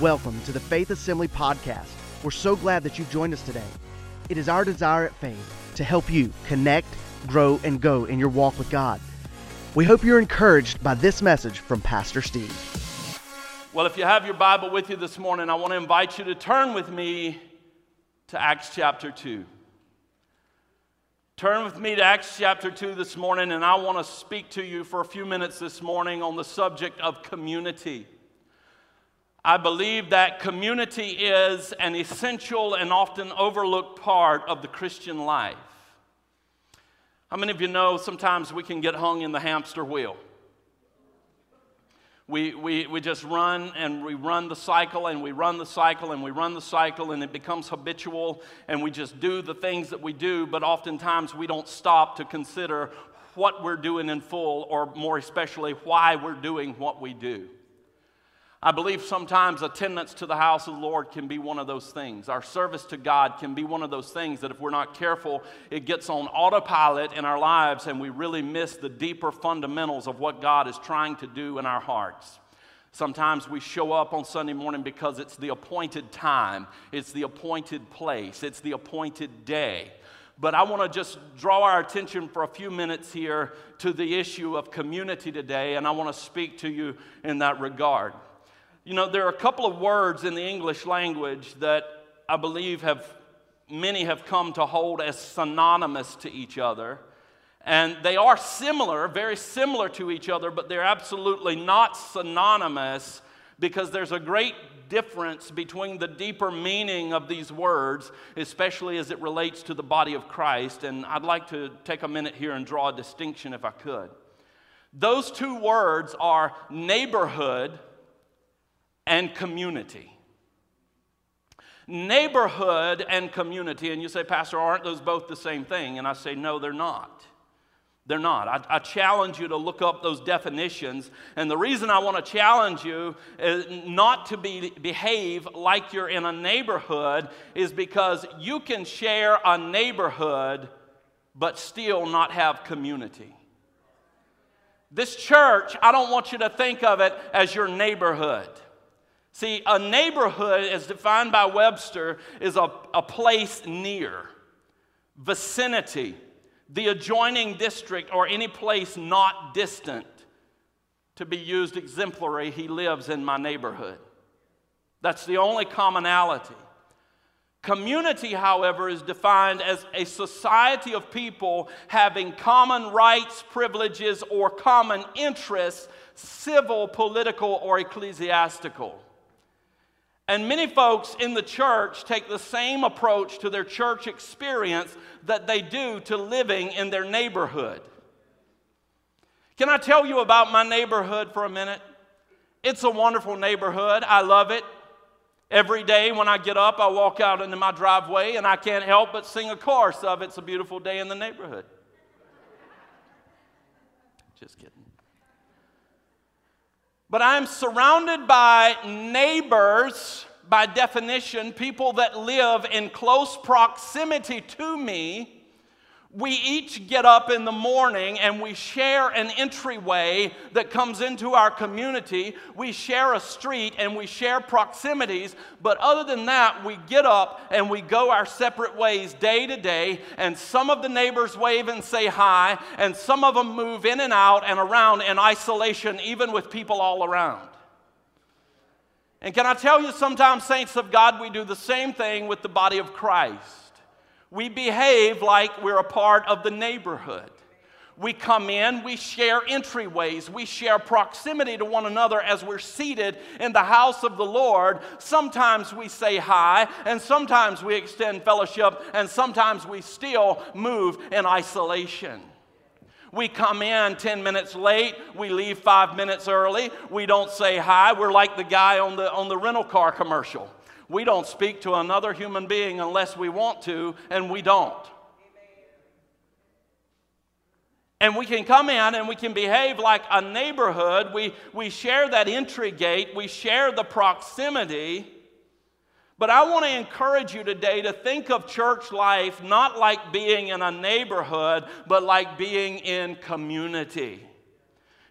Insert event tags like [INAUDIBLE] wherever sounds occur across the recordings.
Welcome to the Faith Assembly Podcast. We're so glad that you've joined us today. It is our desire at Faith to help you connect, grow, and go in your walk with God. We hope you're encouraged by this message from Pastor Steve. Well, if you have your Bible with you this morning, I want to invite you to turn with me to Acts chapter 2. Turn with me to Acts chapter 2 this morning, and I want to speak to you for a few minutes this morning on the subject of community. I believe that community is an essential and often overlooked part of the Christian life. How many of you know sometimes we can get hung in the hamster wheel? We, we, we just run and we run the cycle and we run the cycle and we run the cycle and it becomes habitual and we just do the things that we do, but oftentimes we don't stop to consider what we're doing in full or more especially why we're doing what we do. I believe sometimes attendance to the house of the Lord can be one of those things. Our service to God can be one of those things that if we're not careful, it gets on autopilot in our lives and we really miss the deeper fundamentals of what God is trying to do in our hearts. Sometimes we show up on Sunday morning because it's the appointed time, it's the appointed place, it's the appointed day. But I want to just draw our attention for a few minutes here to the issue of community today, and I want to speak to you in that regard. You know, there are a couple of words in the English language that I believe have many have come to hold as synonymous to each other. And they are similar, very similar to each other, but they're absolutely not synonymous because there's a great difference between the deeper meaning of these words, especially as it relates to the body of Christ. And I'd like to take a minute here and draw a distinction if I could. Those two words are neighborhood and community. Neighborhood and community. And you say, Pastor, aren't those both the same thing? And I say, no, they're not. They're not. I, I, challenge you to look up those definitions. And the reason I want to challenge you is not to be, behave like you're in a neighborhood is because you can share a neighborhood but still not have community. This church, I don't want you to think of it as your neighborhood. See, a neighborhood, as defined by Webster, is a, a place near, vicinity, the adjoining district, or any place not distant. To be used exemplary, he lives in my neighborhood. That's the only commonality. Community, however, is defined as a society of people having common rights, privileges, or common interests, civil, political, or ecclesiastical. And many folks in the church take the same approach to their church experience that they do to living in their neighborhood. Can I tell you about my neighborhood for a minute? It's a wonderful neighborhood. I love it. Every day when I get up, I walk out into my driveway and I can't help but sing a chorus of It's a Beautiful Day in the Neighborhood. Just kidding. But I'm surrounded by neighbors, by definition, people that live in close proximity to me we each get up in the morning and we share an entryway that comes into our community. We share a street and we share proximities. But other than that, we get up and we go our separate ways day to day. And some of the neighbors wave and say hi, and some of them move in and out and around in isolation, even with people all around. And can I tell you, sometimes, saints of God, we do the same thing with the body of Christ we behave like we're a part of the neighborhood. We come in, we share entryways, we share proximity to one another as we're seated in the house of the Lord. Sometimes we say hi, and sometimes we extend fellowship, and sometimes we still move in isolation. We come in 10 minutes late, we leave five minutes early, we don't say hi. We're like the guy on the, on the rental car commercial. We don't speak to another human being unless we want to, and we don't. And we can come in and we can behave like a neighborhood. We, we share that entry gate, we share the proximity. But I want to encourage you today to think of church life not like being in a neighborhood, but like being in community.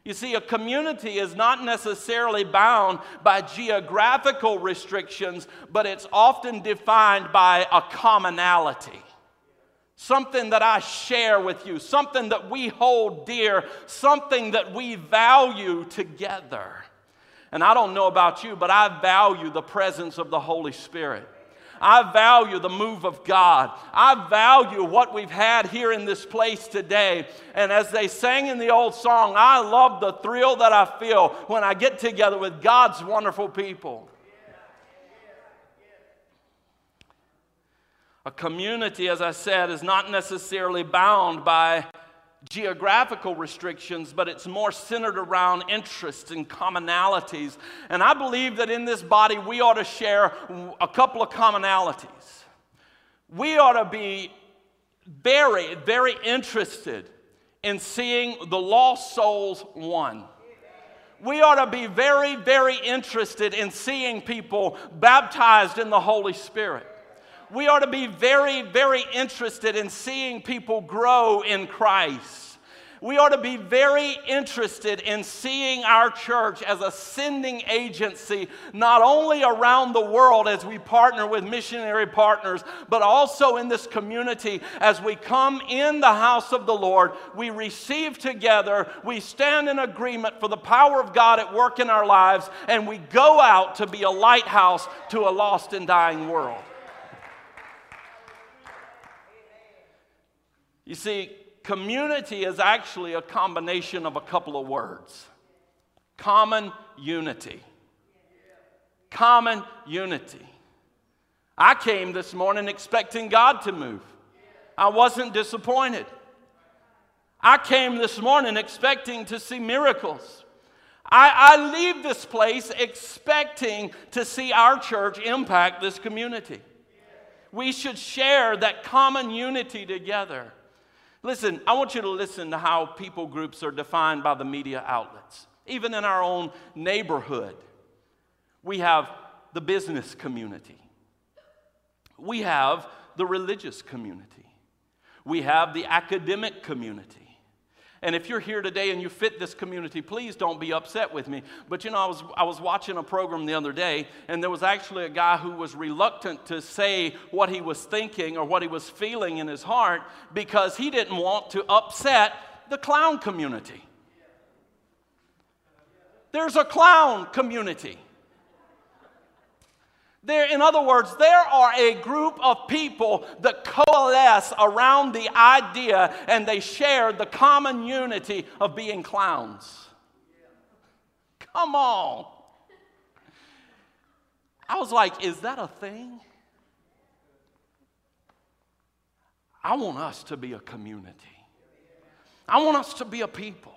You see, a community is not necessarily bound by geographical restrictions, but it's often defined by a commonality. Something that I share with you, something that we hold dear, something that we value together. And I don't know about you, but I value the presence of the Holy Spirit. I value the move of God. I value what we've had here in this place today. And as they sang in the old song, I love the thrill that I feel when I get together with God's wonderful people. A community, as I said, is not necessarily bound by geographical restrictions, but it's more centered around interests and commonalities. And I believe that in this body, we ought to share a couple of commonalities. We ought to be very, very interested in seeing the lost souls won. We ought to be very, very interested in seeing people baptized in the Holy Spirit we ought to be very, very interested in seeing people grow in Christ. We ought to be very interested in seeing our church as a sending agency, not only around the world as we partner with missionary partners, but also in this community as we come in the house of the Lord. We receive together, we stand in agreement for the power of God at work in our lives, and we go out to be a lighthouse to a lost and dying world. You see, community is actually a combination of a couple of words common unity. Common unity. I came this morning expecting God to move. I wasn't disappointed. I came this morning expecting to see miracles. I, I, leave this place expecting to see our church impact this community. We should share that common unity together. Listen, I want you to listen to how people groups are defined by the media outlets. Even in our own neighborhood, we have the business community, we have the religious community, we have the academic community. And if you're here today and you fit this community, please don't be upset with me. But you know, I was, I was watching a program the other day, and there was actually a guy who was reluctant to say what he was thinking or what he was feeling in his heart because he didn't want to upset the clown community. There's a clown community. There, in other words, there are a group of people that coalesce around the idea and they share the common unity of being clowns. Come on. I was like, is that a thing? I want us to be a community. I want us to be a people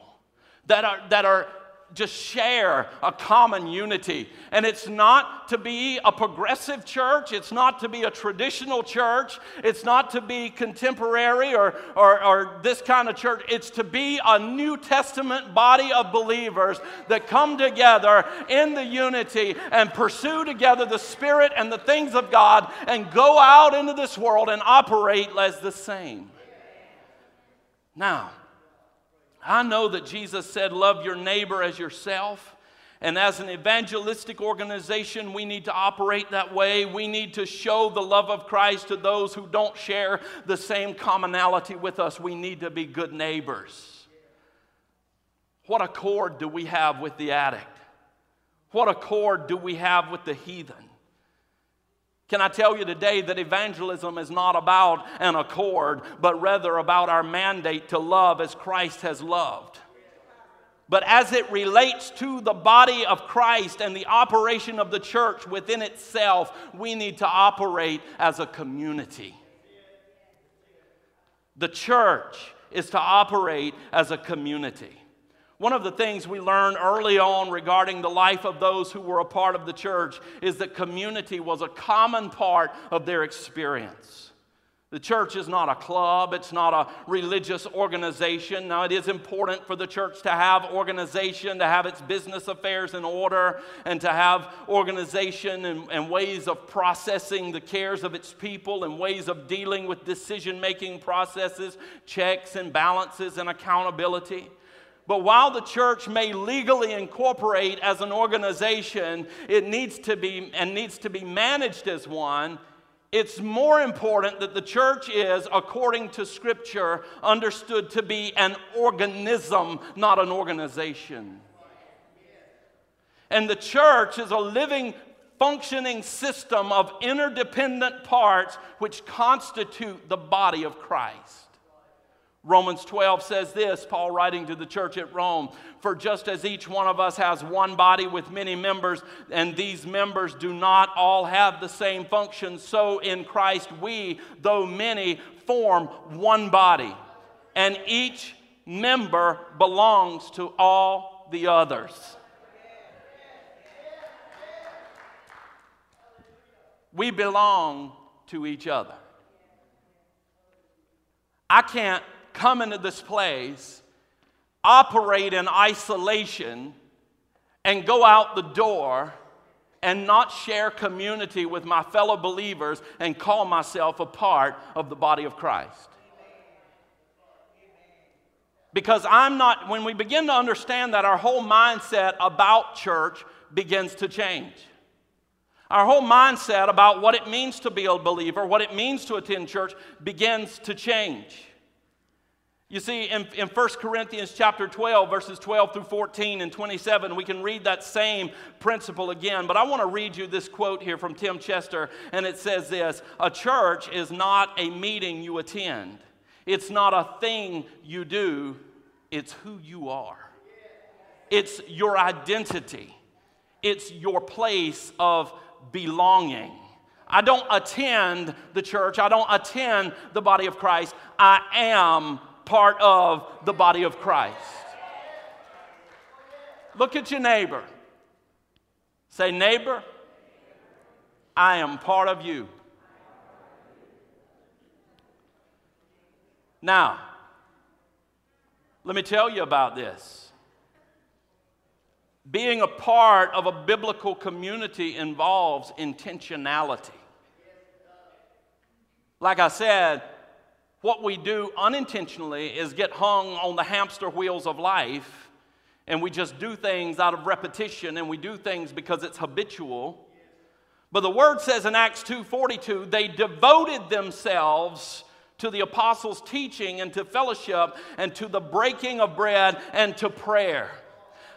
that are, that are just share a common unity. And it's not to be a progressive church, it's not to be a traditional church, it's not to be contemporary or, or, or, this kind of church. It's to be a New Testament body of believers that come together in the unity and pursue together the Spirit and the things of God and go out into this world and operate as the same. Now, I know that Jesus said, Love your neighbor as yourself. And as an evangelistic organization, we need to operate that way. We need to show the love of Christ to those who don't share the same commonality with us. We need to be good neighbors. What accord do we have with the addict? What accord do we have with the heathen? Can I tell you today that evangelism is not about an accord, but rather about our mandate to love as Christ has loved? But as it relates to the body of Christ and the operation of the church within itself, we need to operate as a community. The church is to operate as a community. One of the things we learned early on regarding the life of those who were a part of the church is that community was a common part of their experience. The church is not a club, it's not a religious organization. Now, it is important for the church to have organization, to have its business affairs in order, and to have organization and, and ways of processing the cares of its people and ways of dealing with decision making processes, checks and balances, and accountability. But while the church may legally incorporate as an organization, it needs to be and needs to be managed as one. It's more important that the church is, according to Scripture, understood to be an organism, not an organization. And the church is a living, functioning system of interdependent parts which constitute the body of Christ. Romans 12 says this, Paul writing to the church at Rome For just as each one of us has one body with many members, and these members do not all have the same function, so in Christ we, though many, form one body, and each member belongs to all the others. We belong to each other. I can't come into this place, operate in isolation, and go out the door and not share community with my fellow believers and call myself a part of the body of Christ. Because I'm not, when we begin to understand that, our whole mindset about church begins to change. Our whole mindset about what it means to be a believer, what it means to attend church, begins to change. You see, in, in 1 Corinthians chapter 12, verses 12 through 14 and 27, we can read that same principle again. But I want to read you this quote here from Tim Chester, and it says this A church is not a meeting you attend, it's not a thing you do, it's who you are. It's your identity, it's your place of belonging. I don't attend the church, I don't attend the body of Christ, I am part of the body of Christ. Look at your neighbor. Say, neighbor, I am part of you. Now, let me tell you about this. Being a part of a biblical community involves intentionality. Like I said, what we do unintentionally is get hung on the hamster wheels of life and we just do things out of repetition and we do things because it's habitual. But the word says in Acts 2:42 they devoted themselves to the apostles' teaching and to fellowship and to the breaking of bread and to prayer.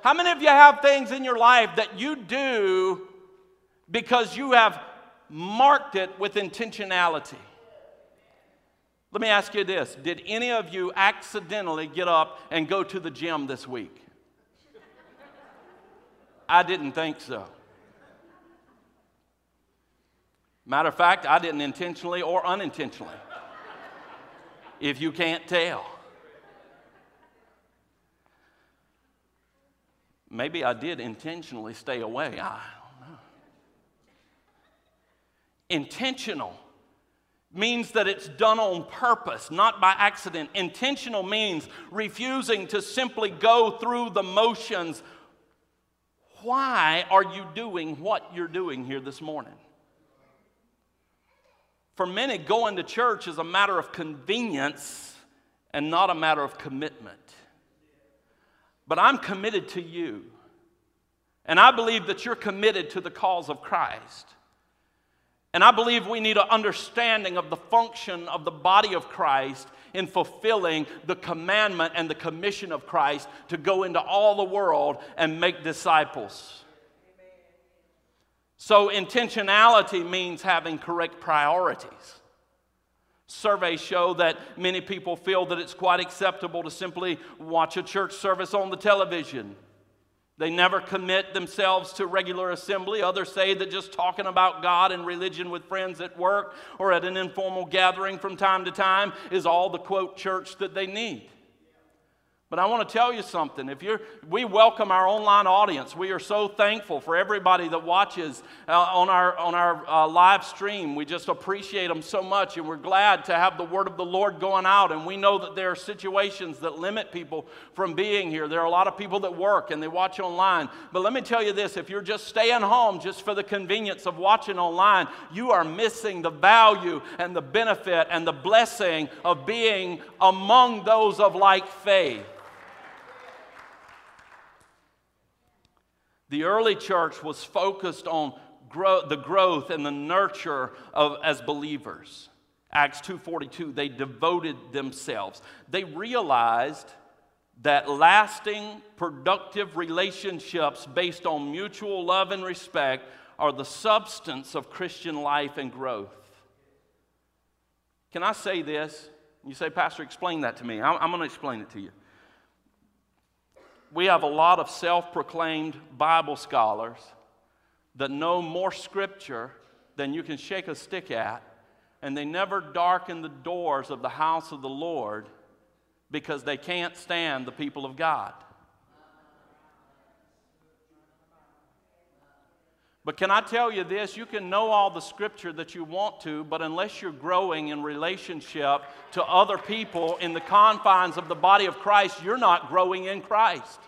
How many of you have things in your life that you do because you have marked it with intentionality? Let me ask you this Did any of you accidentally get up and go to the gym this week? I didn't think so. Matter of fact, I didn't intentionally or unintentionally, if you can't tell. Maybe I did intentionally stay away. I don't know. Intentional means that it's done on purpose, not by accident. Intentional means refusing to simply go through the motions. Why are you doing what you're doing here this morning? For many, going to church is a matter of convenience and not a matter of commitment. But I'm committed to you. And I believe that you're committed to the cause of Christ. And I believe we need an understanding of the function of the body of Christ in fulfilling the commandment and the commission of Christ to go into all the world and make disciples. So, intentionality means having correct priorities. Surveys show that many people feel that it's quite acceptable to simply watch a church service on the television they never commit themselves to regular assembly. Others say that just talking about God and religion with friends at work or at an informal gathering from time to time is all the quote church that they need. But I want to tell you something. If you're, we welcome our online audience. We are so thankful for everybody that watches uh, on our, on our uh, live stream. We just appreciate them so much, and we're glad to have the word of the Lord going out. And we know that there are situations that limit people from being here. There are a lot of people that work and they watch online. But let me tell you this if you're just staying home just for the convenience of watching online, you are missing the value and the benefit and the blessing of being among those of like faith. The early church was focused on grow, the growth and the nurture of as believers. Acts 2:42 they devoted themselves. They realized that lasting productive relationships based on mutual love and respect are the substance of Christian life and growth. Can I say this? You say, Pastor, explain that to me. I'm, I'm going to explain it to you. We have a lot of self proclaimed Bible scholars that know more scripture than you can shake a stick at, and they never darken the doors of the house of the Lord because they can't stand the people of God. But can I tell you this? You can know all the scripture that you want to, but unless you're growing in relationship to other people in the confines of the body of Christ, you're not growing in Christ.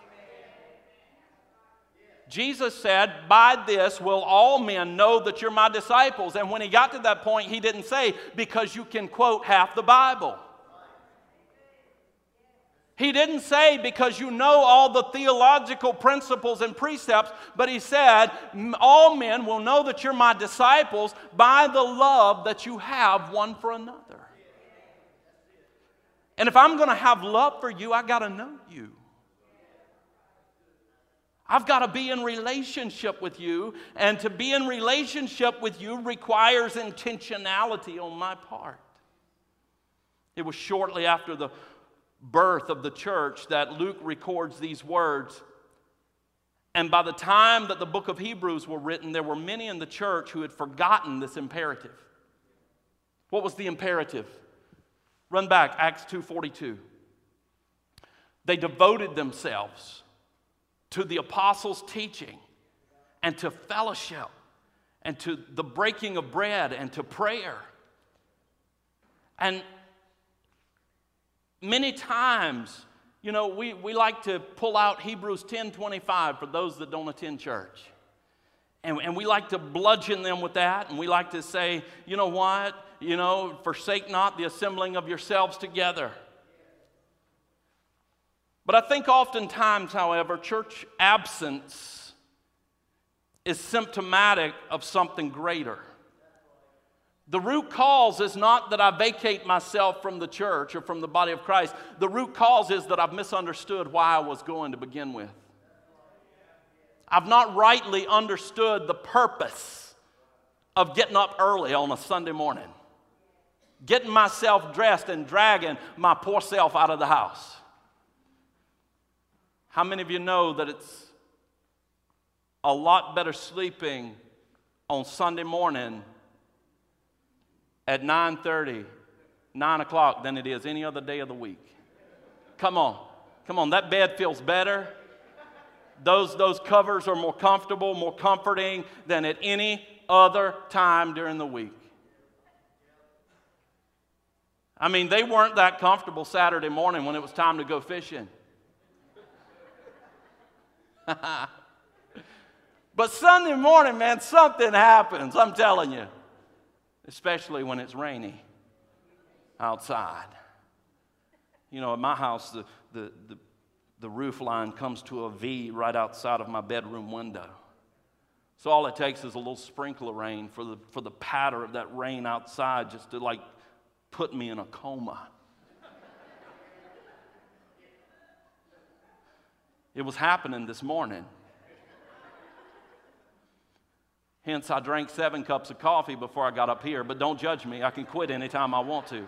Jesus said, By this will all men know that you're my disciples. And when he got to that point, he didn't say, Because you can quote half the Bible. He didn't say because you know all the theological principles and precepts, but he said, All men will know that you're my disciples by the love that you have one for another. And if I'm going to have love for you, I got to know you. I've got to be in relationship with you, and to be in relationship with you requires intentionality on my part. It was shortly after the birth of the church that Luke records these words. And by the time that the book of Hebrews were written, there were many in the church who had forgotten this imperative. What was the imperative? Run back Acts 2:42. They devoted themselves to the apostles' teaching and to fellowship and to the breaking of bread and to prayer. And many times, you know, we, we like to pull out Hebrews 10 25 for those that don't attend church. And, and we like to bludgeon them with that, and we like to say, you know what? You know, forsake not the assembling of yourselves together. But I think oftentimes, however, church absence is symptomatic of something greater. The root cause is not that I vacate myself from the church or from the body of Christ. The root cause is that I've misunderstood why I was going to begin with. I've not rightly understood the purpose of getting up early on a Sunday morning, getting myself dressed and dragging my poor self out of the house. How many of you know that it's a lot better sleeping on Sunday morning at 9.30, 9 o'clock than it is any other day of the week. Come on. Come on. That bed feels better. Those, those covers are more comfortable, more comforting than at any other time during the week. I mean, they weren't that comfortable Saturday morning when it was time to go fishing. [LAUGHS] but Sunday morning, man, something happens, I'm telling you especially when it's rainy outside. You know, at my house, the, the, the, the roof line comes to a V right outside of my bedroom window. So all it takes is a little sprinkle of rain for the, for the patter of that rain outside just to like put me in a coma. it was happening this morning. Hence, I drank seven cups of coffee before I got up here, but don't judge me. I can quit anytime I want to.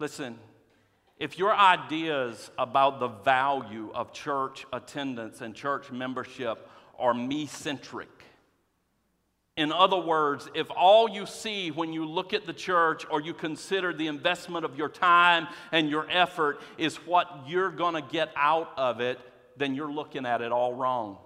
Listen, if your ideas about the value of church attendance and church membership are me centric, in other words, if all you see when you look at the church or you consider the investment of your time and your effort is what you're going to get out of it, then you're looking at it all wrong.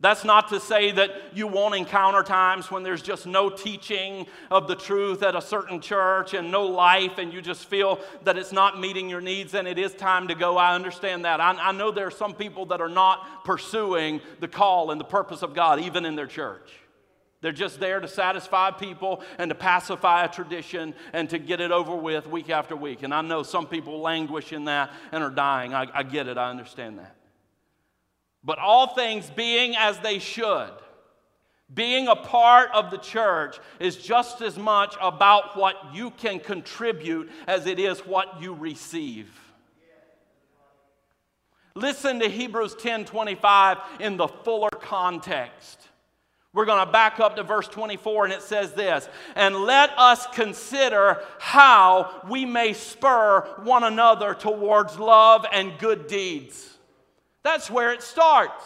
That's not to say that you won't encounter times when there's just no teaching of the truth at a certain church and no life, and you just feel that it's not meeting your needs and it is time to go. I understand that. I, I know there are some people that are not pursuing the call and the purpose of God, even in their church. They're just there to satisfy people and to pacify a tradition and to get it over with week after week. And I know some people languish in that and are dying. I, I get it, I understand that. But all things being as they should, being a part of the church is just as much about what you can contribute as it is what you receive. Listen to Hebrews 10 25 in the fuller context. We're going to back up to verse 24, and it says this And let us consider how we may spur one another towards love and good deeds. That's where it starts.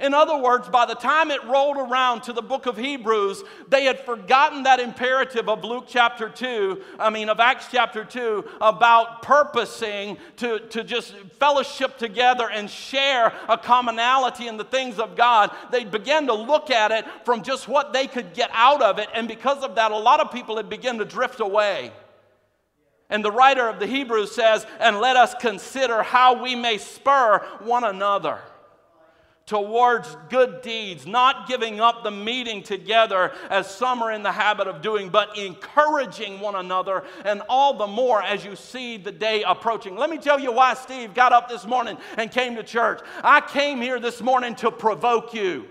In other words, by the time it rolled around to the book of Hebrews, they had forgotten that imperative of Luke chapter 2, I mean, of Acts chapter 2, about purposing to, to just fellowship together and share a commonality in the things of God. They began to look at it from just what they could get out of it. And because of that, a lot of people had begun to drift away. And the writer of the Hebrews says, And let us consider how we may spur one another towards good deeds, not giving up the meeting together as some are in the habit of doing, but encouraging one another, and all the more as you see the day approaching. Let me tell you why Steve got up this morning and came to church. I came here this morning to provoke you.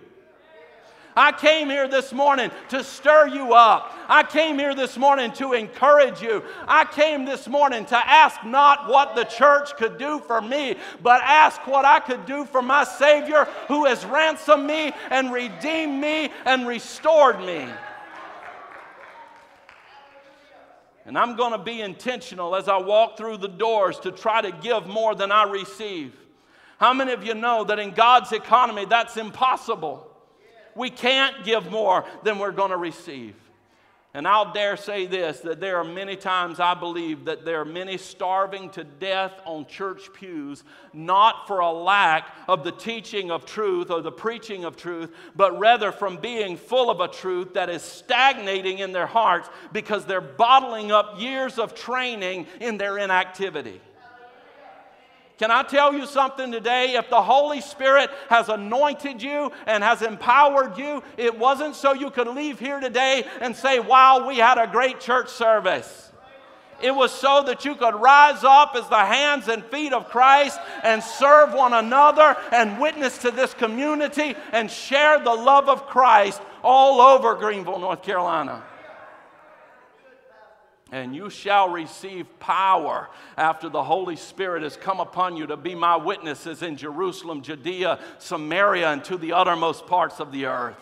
I came here this morning to stir you up. I came here this morning to encourage you. I came this morning to ask not what the church could do for me, but ask what I could do for my Savior who has ransomed me and redeemed me and restored me. And I'm going to be intentional as I walk through the doors to try to give more than I receive. How many of you know that in God's economy that's impossible? We can't give more than we're going to receive. And I'll dare say this that there are many times I believe that there are many starving to death on church pews, not for a lack of the teaching of truth or the preaching of truth, but rather from being full of a truth that is stagnating in their hearts because they're bottling up years of training in their inactivity. Can I tell you something today? If the Holy Spirit has anointed you and has empowered you, it wasn't so you could leave here today and say, Wow, we had a great church service. It was so that you could rise up as the hands and feet of Christ and serve one another and witness to this community and share the love of Christ all over Greenville, North Carolina. And you shall receive power after the Holy Spirit has come upon you to be my witnesses in Jerusalem, Judea, Samaria, and to the uttermost parts of the earth.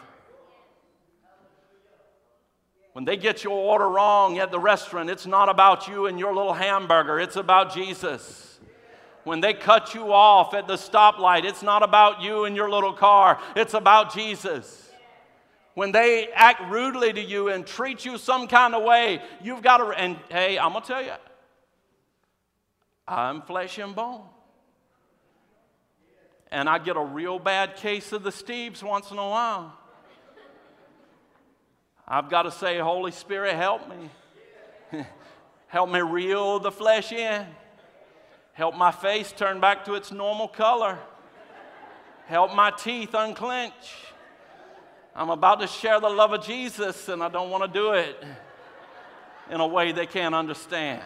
When they get your order wrong at the restaurant, it's not about you and your little hamburger, it's about Jesus. When they cut you off at the stoplight, it's not about you and your little car, it's about Jesus when they act rudely to you and treat you some kind of way, you've got to, and hey, I'm going to tell you, I'm flesh and bone. And I get a real bad case of the Steves once in a while. I've got to say, Holy Spirit, help me. [LAUGHS] help me reel the flesh in. Help my face turn back to its normal color. Help my teeth unclench. I'm about to share the love of Jesus, and I don't want to do it in a way they can't understand.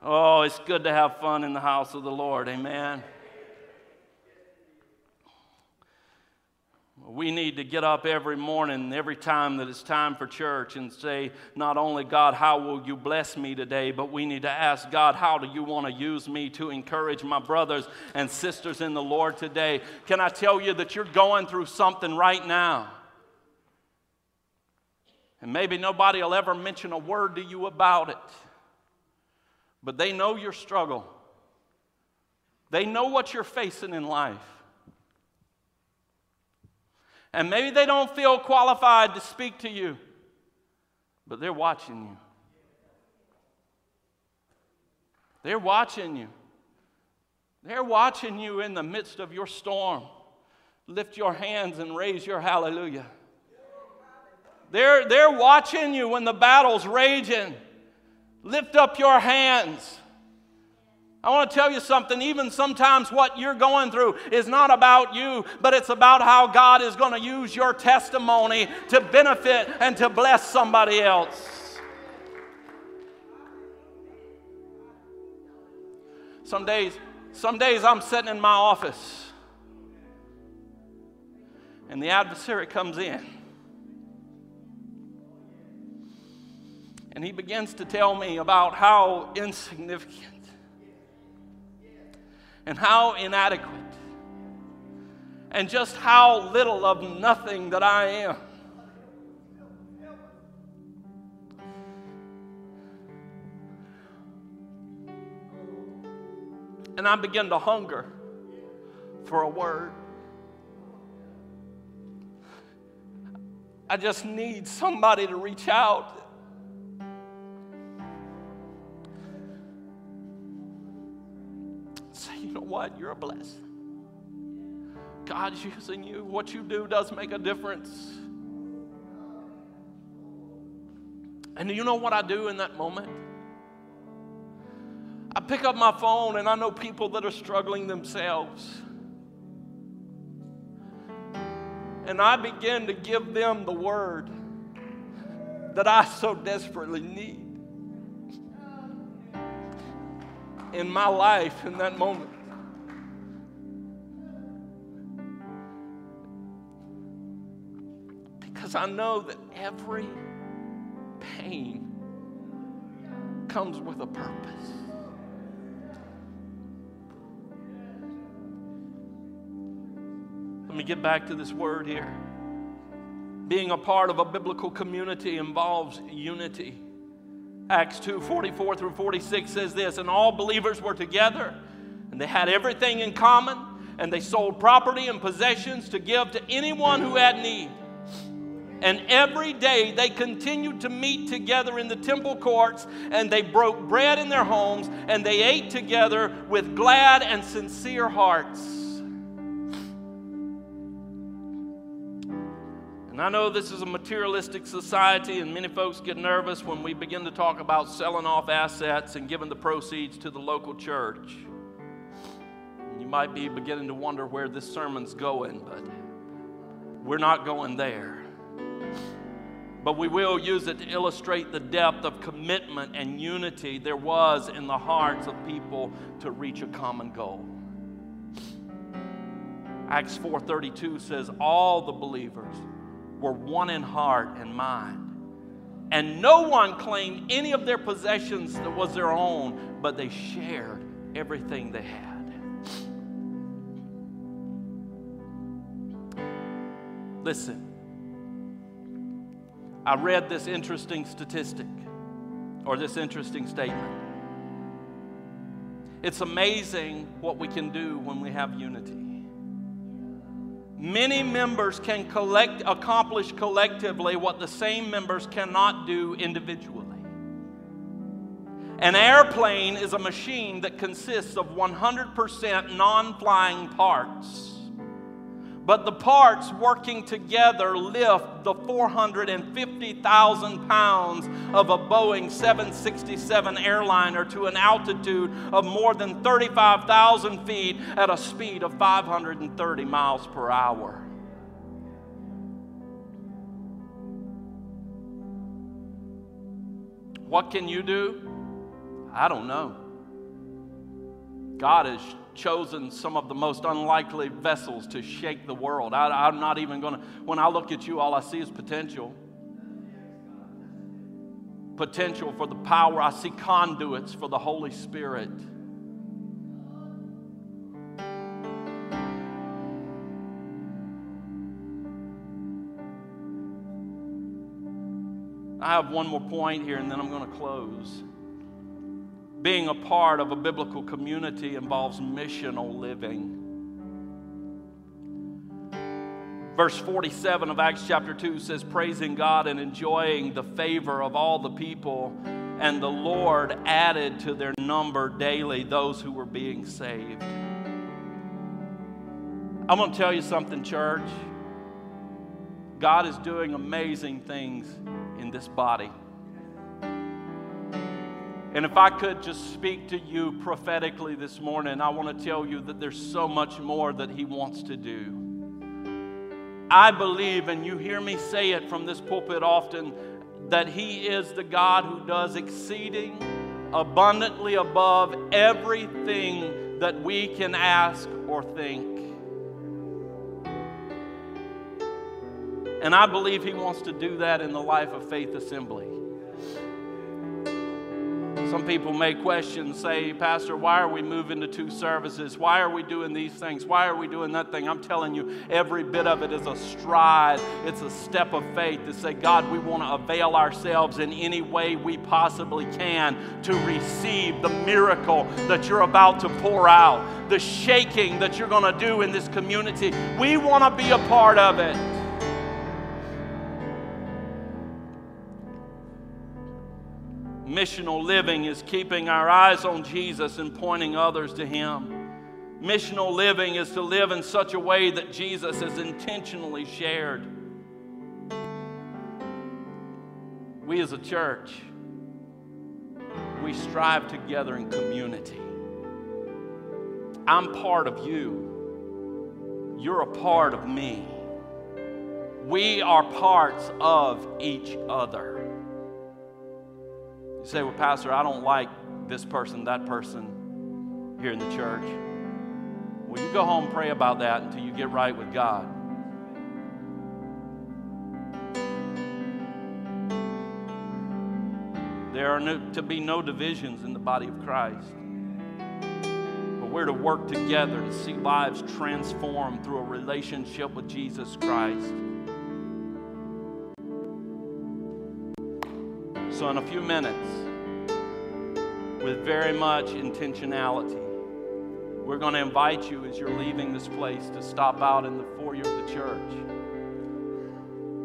Oh, it's good to have fun in the house of the Lord. Amen. We need to get up every morning, every time that it's time for church, and say, not only, God, how will you bless me today, but we need to ask, God, how do you want to use me to encourage my brothers and sisters in the Lord today? Can I tell you that you're going through something right now? And maybe nobody will ever mention a word to you about it, but they know your struggle, they know what you're facing in life. And maybe they don't feel qualified to speak to you, but they're watching you. They're watching you. They're watching you in the midst of your storm. Lift your hands and raise your hallelujah. They're, they're watching you when the battle's raging. Lift up your hands. I want to tell you something. Even sometimes what you're going through is not about you, but it's about how God is going to use your testimony to benefit and to bless somebody else. Some days, some days I'm sitting in my office and the adversary comes in. And he begins to tell me about how insignificant and how inadequate and just how little of nothing that I am. And I begin to hunger for a word. I just need somebody to reach out what? You're a blessing. God's using you. What you do does make a difference. And do you know what I do in that moment? I pick up my phone and I know people that are struggling themselves. And I begin to give them the word that I so desperately need in my life in that moment. I know that every pain comes with a purpose. Let me get back to this word here. Being a part of a biblical community involves unity. Acts 2 44 through 46 says this, and all believers were together, and they had everything in common, and they sold property and possessions to give to anyone who had need. And every day they continued to meet together in the temple courts, and they broke bread in their homes, and they ate together with glad and sincere hearts. And I know this is a materialistic society, and many folks get nervous when we begin to talk about selling off assets and giving the proceeds to the local church. You might be beginning to wonder where this sermon's going, but we're not going there but we will use it to illustrate the depth of commitment and unity there was in the hearts of people to reach a common goal. Acts 4:32 says all the believers were one in heart and mind. And no one claimed any of their possessions that was their own, but they shared everything they had. Listen, I read this interesting statistic or this interesting statement. It's amazing what we can do when we have unity. Many members can collect, accomplish collectively what the same members cannot do individually. An airplane is a machine that consists of 100% non flying parts but the parts working together lift the 450,000 pounds of a Boeing 767 airliner to an altitude of more than 35,000 feet at a speed of 530 miles per hour. What can you do? I don't know. God is chosen some of the most unlikely vessels to shake the world. I, am not even going to, when I look at you, all I see is potential. Potential for the power. I see conduits for the Holy Spirit. I have one more point here and then I'm going to close. Being a part of a biblical community involves missional living. Verse 47 of Acts chapter 2 says, Praising God and enjoying the favor of all the people, and the Lord added to their number daily those who were being saved. I'm going to tell you something, church. God is doing amazing things in this body. And if I could just speak to you prophetically this morning, I want to tell you that there's so much more that He wants to do. I believe, and you hear me say it from this pulpit often, that He is the God who does exceeding abundantly above everything that we can ask or think. And I believe He wants to do that in the life of Faith Assembly. Some people may question, say, Pastor, why are we moving to two services? Why are we doing these things? Why are we doing that thing? I'm telling you, every bit of it is a stride. It's a step of faith to say, God, we want to avail ourselves in any way we possibly can to receive the miracle that you're about to pour out, the shaking that you're going to do in this community. We want to be a part of it. Missional living is keeping our eyes on Jesus and pointing others to Him. Missional living is to live in such a way that Jesus is intentionally shared. We as a church, we strive together in community. I'm part of you, you're a part of me. We are parts of each other. You say, Well, Pastor, I don't like this person, that person here in the church. Well, you go home and pray about that until you get right with God. There are no, to be no divisions in the body of Christ. But we're to work together to see lives transformed through a relationship with Jesus Christ. So, in a few minutes, with very much intentionality, we're going to invite you as you're leaving this place to stop out in the foyer of the church.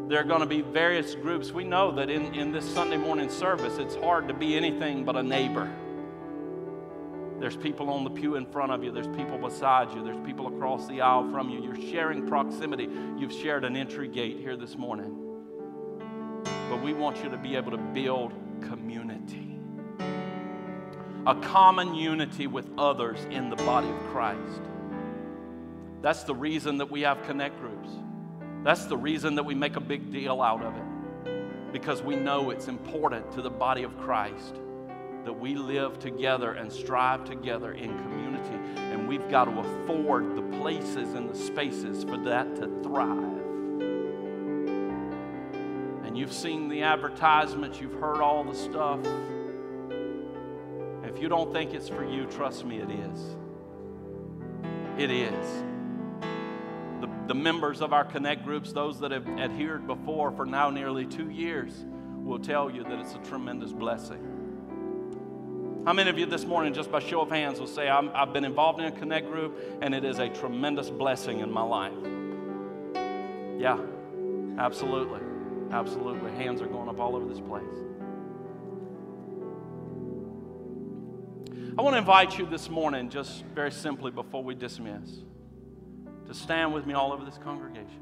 There are going to be various groups. We know that in, in this Sunday morning service, it's hard to be anything but a neighbor. There's people on the pew in front of you. There's people beside you. There's people across the aisle from you. You're sharing proximity. You've shared an entry gate here this morning but we want you to be able to build community. A common unity with others in the body of Christ. That's the reason that we have connect groups. That's the reason that we make a big deal out of it. Because we know it's important to the body of Christ that we live together and strive together in community. And we've got to afford the places and the spaces for that to thrive and you've seen the advertisements, you've heard all the stuff. If you don't think it's for you, trust me, it is. It is. The, the members of our Connect groups, those that have adhered before for now nearly two years, will tell you that it's a tremendous blessing. How many of you this morning, just by show of hands, will say, i have been involved in a Connect group and it is a tremendous blessing in my life? Yeah, absolutely. Absolutely. Hands are going up all over this place. I want to invite you this morning, just very simply before we dismiss, to stand with me all over this congregation.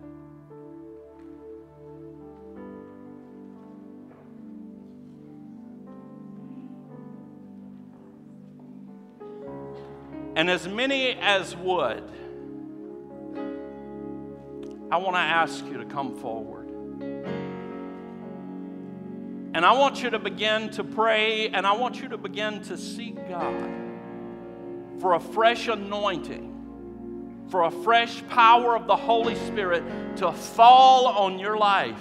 And as many as would, I want to ask you to come forward. And I want you to begin to pray and I want you to begin to seek God for a fresh anointing, for a fresh power of the Holy Spirit to fall on your life.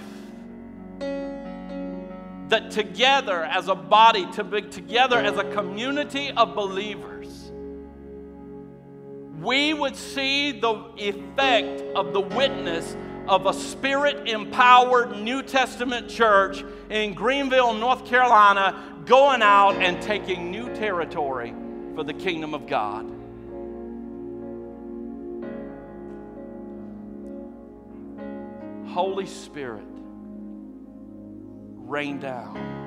That together as a body, to be together as a community of believers, we would see the effect of the witness of a spirit empowered New Testament church in Greenville, North Carolina, going out and taking new territory for the kingdom of God. Holy Spirit, rain down.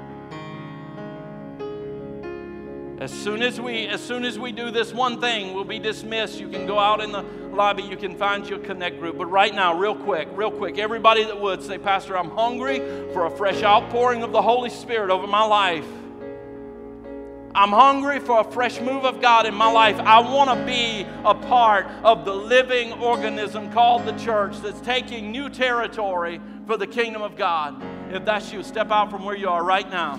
As soon as we as soon as we do this one thing, we'll be dismissed. You can go out in the lobby, you can find your connect group. But right now, real quick, real quick, everybody that would say, Pastor, I'm hungry for a fresh outpouring of the Holy Spirit over my life. I'm hungry for a fresh move of God in my life. I want to be a part of the living organism called the church that's taking new territory for the kingdom of God. If that's you, step out from where you are right now.